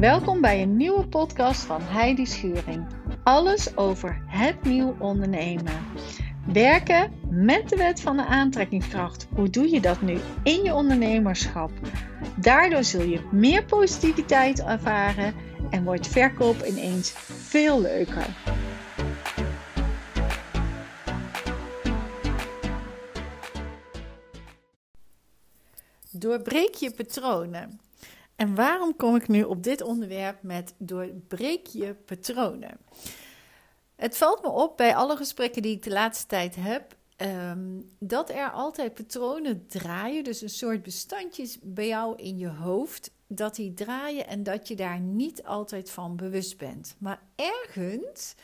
Welkom bij een nieuwe podcast van Heidi Schuring. Alles over het nieuw ondernemen. Werken met de wet van de aantrekkingskracht. Hoe doe je dat nu in je ondernemerschap? Daardoor zul je meer positiviteit ervaren en wordt verkoop ineens veel leuker. Doorbreek je patronen. En waarom kom ik nu op dit onderwerp met doorbreek je patronen? Het valt me op bij alle gesprekken die ik de laatste tijd heb, ehm, dat er altijd patronen draaien, dus een soort bestandjes bij jou in je hoofd, dat die draaien en dat je daar niet altijd van bewust bent. Maar ergens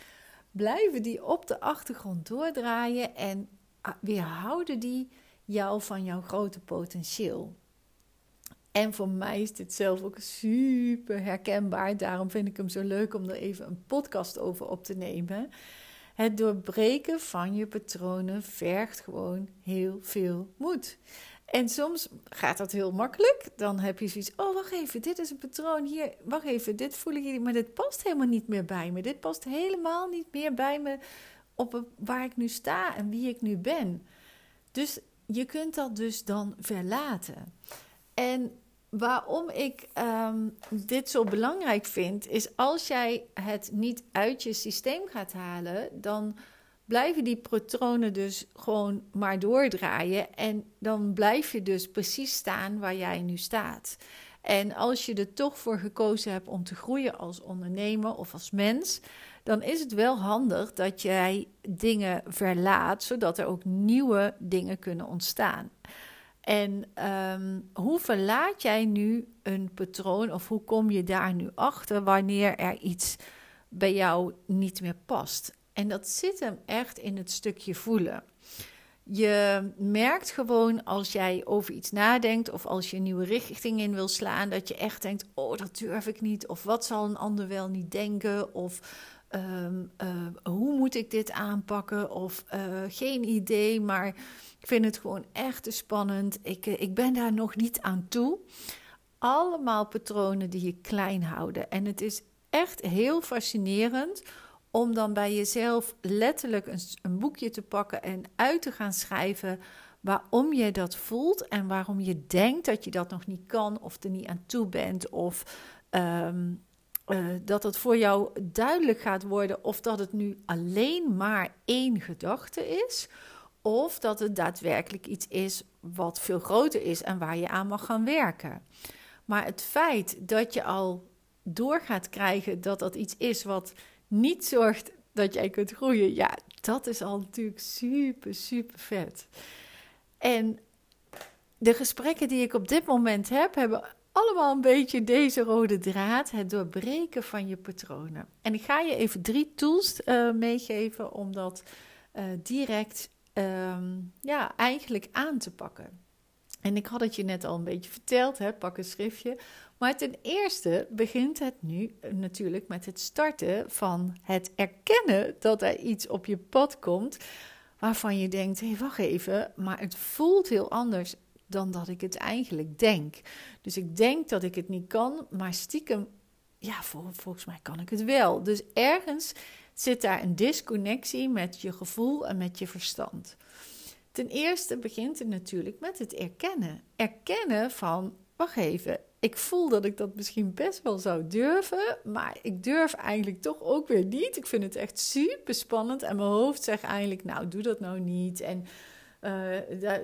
blijven die op de achtergrond doordraaien en ah, weerhouden die jou van jouw grote potentieel. En voor mij is dit zelf ook super herkenbaar. Daarom vind ik hem zo leuk om er even een podcast over op te nemen. Het doorbreken van je patronen vergt gewoon heel veel moed. En soms gaat dat heel makkelijk. Dan heb je zoiets, oh wacht even, dit is een patroon hier. Wacht even, dit voel ik hier, maar dit past helemaal niet meer bij me. Dit past helemaal niet meer bij me op waar ik nu sta en wie ik nu ben. Dus je kunt dat dus dan verlaten. En waarom ik um, dit zo belangrijk vind, is als jij het niet uit je systeem gaat halen, dan blijven die patronen dus gewoon maar doordraaien. En dan blijf je dus precies staan waar jij nu staat. En als je er toch voor gekozen hebt om te groeien als ondernemer of als mens, dan is het wel handig dat jij dingen verlaat, zodat er ook nieuwe dingen kunnen ontstaan. En um, hoe verlaat jij nu een patroon of hoe kom je daar nu achter wanneer er iets bij jou niet meer past? En dat zit hem echt in het stukje voelen. Je merkt gewoon als jij over iets nadenkt of als je een nieuwe richting in wil slaan, dat je echt denkt: Oh, dat durf ik niet. Of wat zal een ander wel niet denken? Of Ehm, eh, hoe moet ik dit aanpakken? Of uh, geen idee, maar ik vind het gewoon echt te spannend. Ik, uh, ik ben daar nog niet aan toe. Allemaal patronen die je klein houden. En het is echt heel fascinerend om dan bij jezelf letterlijk een, een boekje te pakken en uit te gaan schrijven waarom je dat voelt en waarom je denkt dat je dat nog niet kan of er niet aan toe bent of um, uh, dat het voor jou duidelijk gaat worden of dat het nu alleen maar één gedachte is, of dat het daadwerkelijk iets is wat veel groter is en waar je aan mag gaan werken. Maar het feit dat je al door gaat krijgen dat dat iets is wat niet zorgt dat jij kunt groeien, ja, dat is al natuurlijk super, super vet. En de gesprekken die ik op dit moment heb, hebben allemaal een beetje deze rode draad, het doorbreken van je patronen. En ik ga je even drie tools uh, meegeven om dat uh, direct um, ja, eigenlijk aan te pakken. En ik had het je net al een beetje verteld, hè, pak een schriftje. Maar ten eerste begint het nu natuurlijk met het starten van het erkennen dat er iets op je pad komt waarvan je denkt: hé, hey, wacht even, maar het voelt heel anders dan dat ik het eigenlijk denk. Dus ik denk dat ik het niet kan, maar stiekem, ja, volgens mij kan ik het wel. Dus ergens zit daar een disconnectie met je gevoel en met je verstand. Ten eerste begint het natuurlijk met het erkennen. Erkennen van, wacht even, ik voel dat ik dat misschien best wel zou durven, maar ik durf eigenlijk toch ook weer niet. Ik vind het echt super spannend en mijn hoofd zegt eigenlijk, nou, doe dat nou niet. En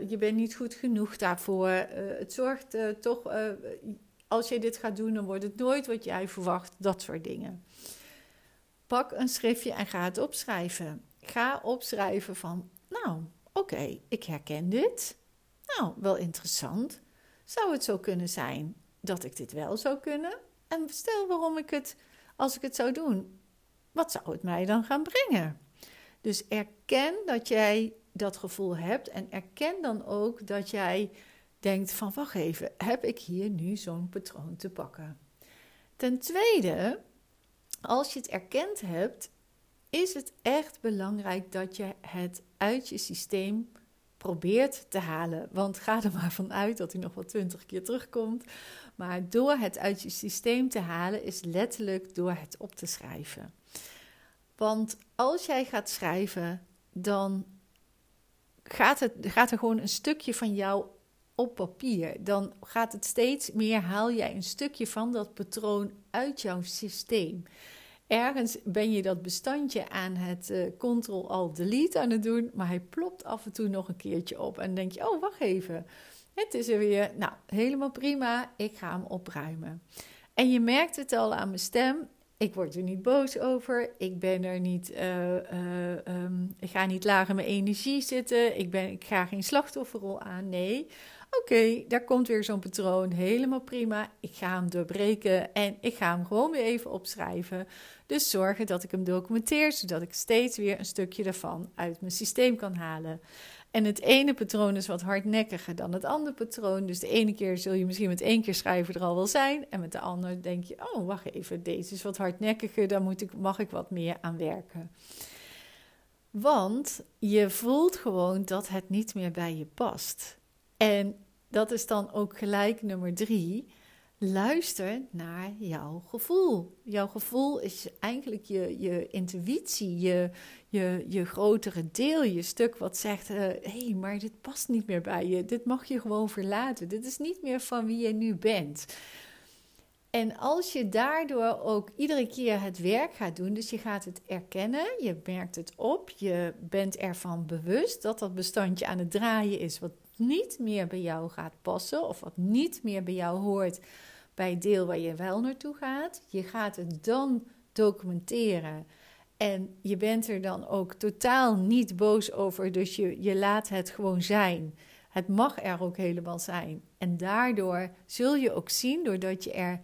je bent niet goed genoeg daarvoor. Uh, het zorgt uh, toch, als je dit gaat doen, dan wordt het nooit wat jij verwacht. Dat soort dingen. Pak een schriftje en ga het opschrijven. Ga opschrijven van, nou, oké, ik herken dit. Nou, wel interessant. Zou het zo kunnen zijn dat ik dit wel zou kunnen? En stel waarom ik het, als ik het zou doen, wat zou het mij dan gaan brengen? Dus erken dat jij dat gevoel hebt en erken dan ook dat jij denkt van wacht even, heb ik hier nu zo'n patroon te pakken? Ten tweede, als je het erkend hebt, is het echt belangrijk dat je het uit je systeem probeert te halen. Want ga er maar vanuit dat hij nog wel twintig keer terugkomt. Maar door het uit je systeem te halen is letterlijk door het op te schrijven. Want als jij gaat schrijven, dan gaat, het, gaat er gewoon een stukje van jou op papier. Dan gaat het steeds meer, haal jij een stukje van dat patroon uit jouw systeem. Ergens ben je dat bestandje aan het uh, Ctrl-Alt-Delete aan het doen, maar hij plopt af en toe nog een keertje op. En denk je, oh, wacht even. Het is er weer. Nou, helemaal prima. Ik ga hem opruimen. En je merkt het al aan mijn stem. Ik word er niet boos over. Ik ben er niet. Uh, uh, um, ik ga niet lager mijn energie zitten. Ik, ben, ik ga geen slachtofferrol aan. Nee. Oké, daar komt weer zo'n patroon. Helemaal prima. Ik ga hem doorbreken en ik ga hem gewoon weer even opschrijven. Dus zorgen dat ik hem documenteer, zodat ik steeds weer een stukje ervan uit mijn systeem kan halen. En het ene patroon is wat hardnekkiger dan het andere patroon. Dus de ene keer zul je misschien met één keer schrijven er al wel zijn. En met de andere denk je, oh wacht even, deze is wat hardnekkiger, daar moet ik, mag ik wat meer aan werken. Want je voelt gewoon dat het niet meer bij je past. En dat is dan ook gelijk nummer drie. Luister naar jouw gevoel. Jouw gevoel is eigenlijk je, je intuïtie, je, je, je grotere deel, je stuk wat zegt: hé, uh, hey, maar dit past niet meer bij je. Dit mag je gewoon verlaten. Dit is niet meer van wie je nu bent. En als je daardoor ook iedere keer het werk gaat doen, dus je gaat het erkennen, je merkt het op, je bent ervan bewust dat dat bestandje aan het draaien is, wat niet meer bij jou gaat passen of wat niet meer bij jou hoort bij het deel waar je wel naartoe gaat. Je gaat het dan documenteren. En je bent er dan ook totaal niet boos over, dus je, je laat het gewoon zijn. Het mag er ook helemaal zijn. En daardoor zul je ook zien, doordat je er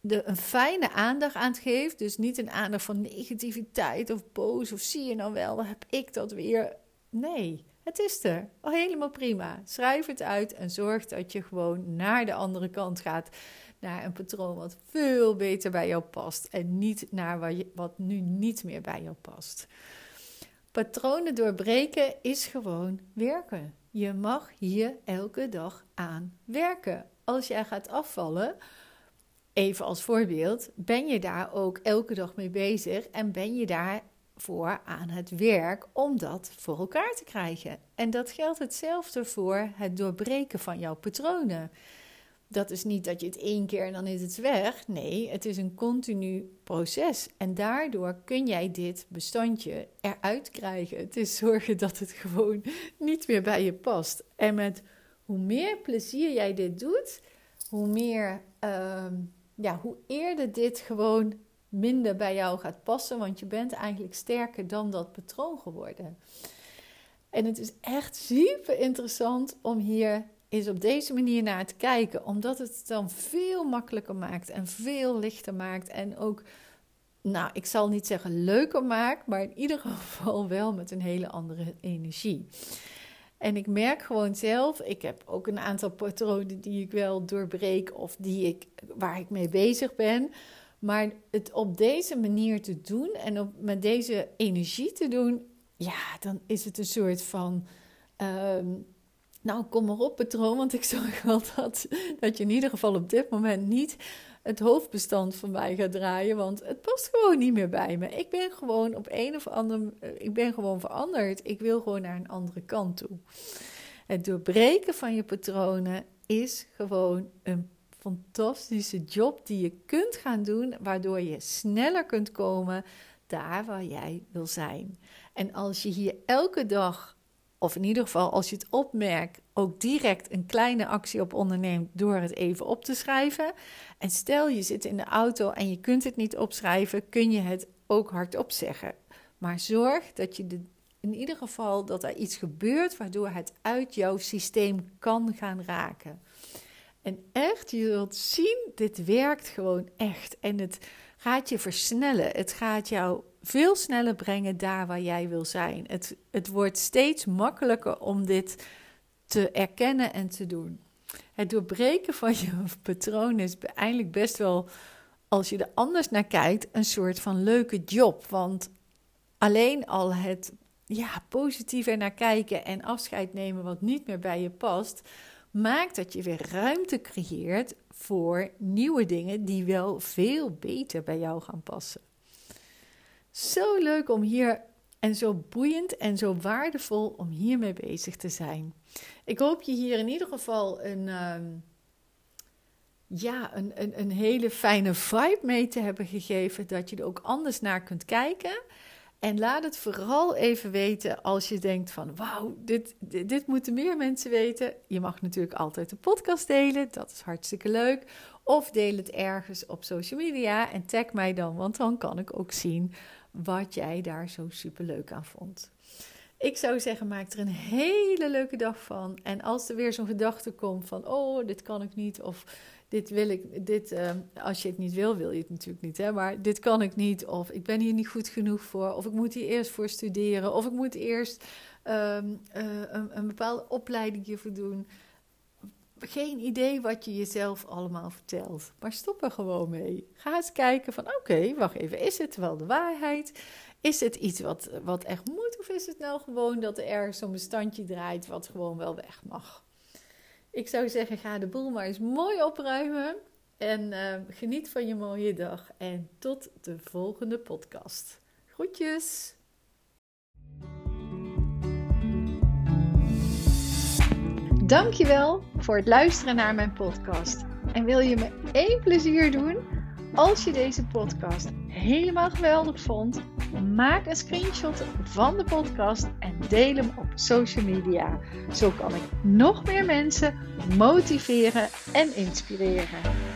de, een fijne aandacht aan geeft, dus niet een aandacht van negativiteit of boos of zie je nou wel, heb ik dat weer. Nee, het is er. Helemaal prima. Schrijf het uit en zorg dat je gewoon naar de andere kant gaat. Naar een patroon wat veel beter bij jou past. En niet naar wat, je, wat nu niet meer bij jou past. Patronen doorbreken is gewoon werken. Je mag hier elke dag aan werken. Als jij gaat afvallen, even als voorbeeld, ben je daar ook elke dag mee bezig en ben je daar voor aan het werk om dat voor elkaar te krijgen. En dat geldt hetzelfde voor het doorbreken van jouw patronen. Dat is niet dat je het één keer en dan is het weg. Nee, het is een continu proces. En daardoor kun jij dit bestandje eruit krijgen. Het is zorgen dat het gewoon niet meer bij je past. En met hoe meer plezier jij dit doet, hoe meer, uh, ja, hoe eerder dit gewoon minder bij jou gaat passen, want je bent eigenlijk sterker dan dat patroon geworden. En het is echt super interessant om hier eens op deze manier naar te kijken, omdat het dan veel makkelijker maakt en veel lichter maakt en ook, nou, ik zal niet zeggen leuker maakt, maar in ieder geval wel met een hele andere energie. En ik merk gewoon zelf, ik heb ook een aantal patronen die ik wel doorbreek of die ik, waar ik mee bezig ben. Maar het op deze manier te doen en op, met deze energie te doen, ja, dan is het een soort van. Ehm, nou, kom maar op, patroon, want ik zorg wel dat, dat je in ieder geval op dit moment niet het hoofdbestand van mij gaat draaien, want het past gewoon niet meer bij me. Ik ben gewoon op een of andere, eh, ik ben gewoon veranderd. Ik wil gewoon naar een andere kant toe. Het doorbreken van je patronen is gewoon een fantastische job die je kunt gaan doen, waardoor je sneller kunt komen daar waar jij wil zijn. En als je hier elke dag, of in ieder geval als je het opmerkt, ook direct een kleine actie op onderneemt door het even op te schrijven. En stel je zit in de auto en je kunt het niet opschrijven, kun je het ook hardop zeggen. Maar zorg dat je de, in ieder geval dat er iets gebeurt waardoor het uit jouw systeem kan gaan raken. En echt, je zult zien, dit werkt gewoon echt. En het gaat je versnellen. Het gaat jou veel sneller brengen daar waar jij wil zijn. Het, het wordt steeds makkelijker om dit te erkennen en te doen. Het doorbreken van je patroon is eigenlijk best wel, als je er anders naar kijkt, een soort van leuke job. Want alleen al het ja, positiever naar kijken en afscheid nemen wat niet meer bij je past, maakt dat je weer ruimte creëert voor nieuwe dingen die wel veel beter bij jou gaan passen. Zo leuk om hier en zo boeiend en zo waardevol om hiermee bezig te zijn. Ik hoop je hier in ieder geval een, ehm, ja, een, een, een hele fijne vibe mee te hebben gegeven. Dat je er ook anders naar kunt kijken. En laat het vooral even weten als je denkt van wauw, dit, dit, dit, moeten meer mensen weten. Je mag natuurlijk altijd de podcast delen, dat is hartstikke leuk. Of deel het ergens op social media en tag mij dan, want dan kan ik ook zien wat jij daar zo super leuk aan vond. Ik zou zeggen, maak er een hele leuke dag van. En als er weer zo'n gedachte komt van, oh, dit kan ik niet, of dit wil ik, dit, uh, als je het niet wil, wil je het natuurlijk niet, hè, maar dit kan ik niet, of ik ben hier niet goed genoeg voor, of ik moet hier eerst voor studeren, of ik moet eerst uh, een, een, bepaalde opleiding hiervoor doen. Geen idee wat je jezelf allemaal vertelt, maar stop er gewoon mee. Ga eens kijken van, oké, wacht even, is het wel de waarheid? Is het iets wat, wat echt moet, of is het nou gewoon dat er ergens zo'n bestandje draait wat gewoon wel weg mag? Ik zou zeggen, ga de boel maar eens mooi opruimen. En uh, geniet van je mooie dag. En tot de volgende podcast. Groetjes! Dankjewel voor het luisteren naar mijn podcast. En wil je me één plezier doen? Als je deze podcast helemaal geweldig vond, maak een screenshot van de podcast en deel hem op social media. Zo kan ik nog meer mensen motiveren en inspireren.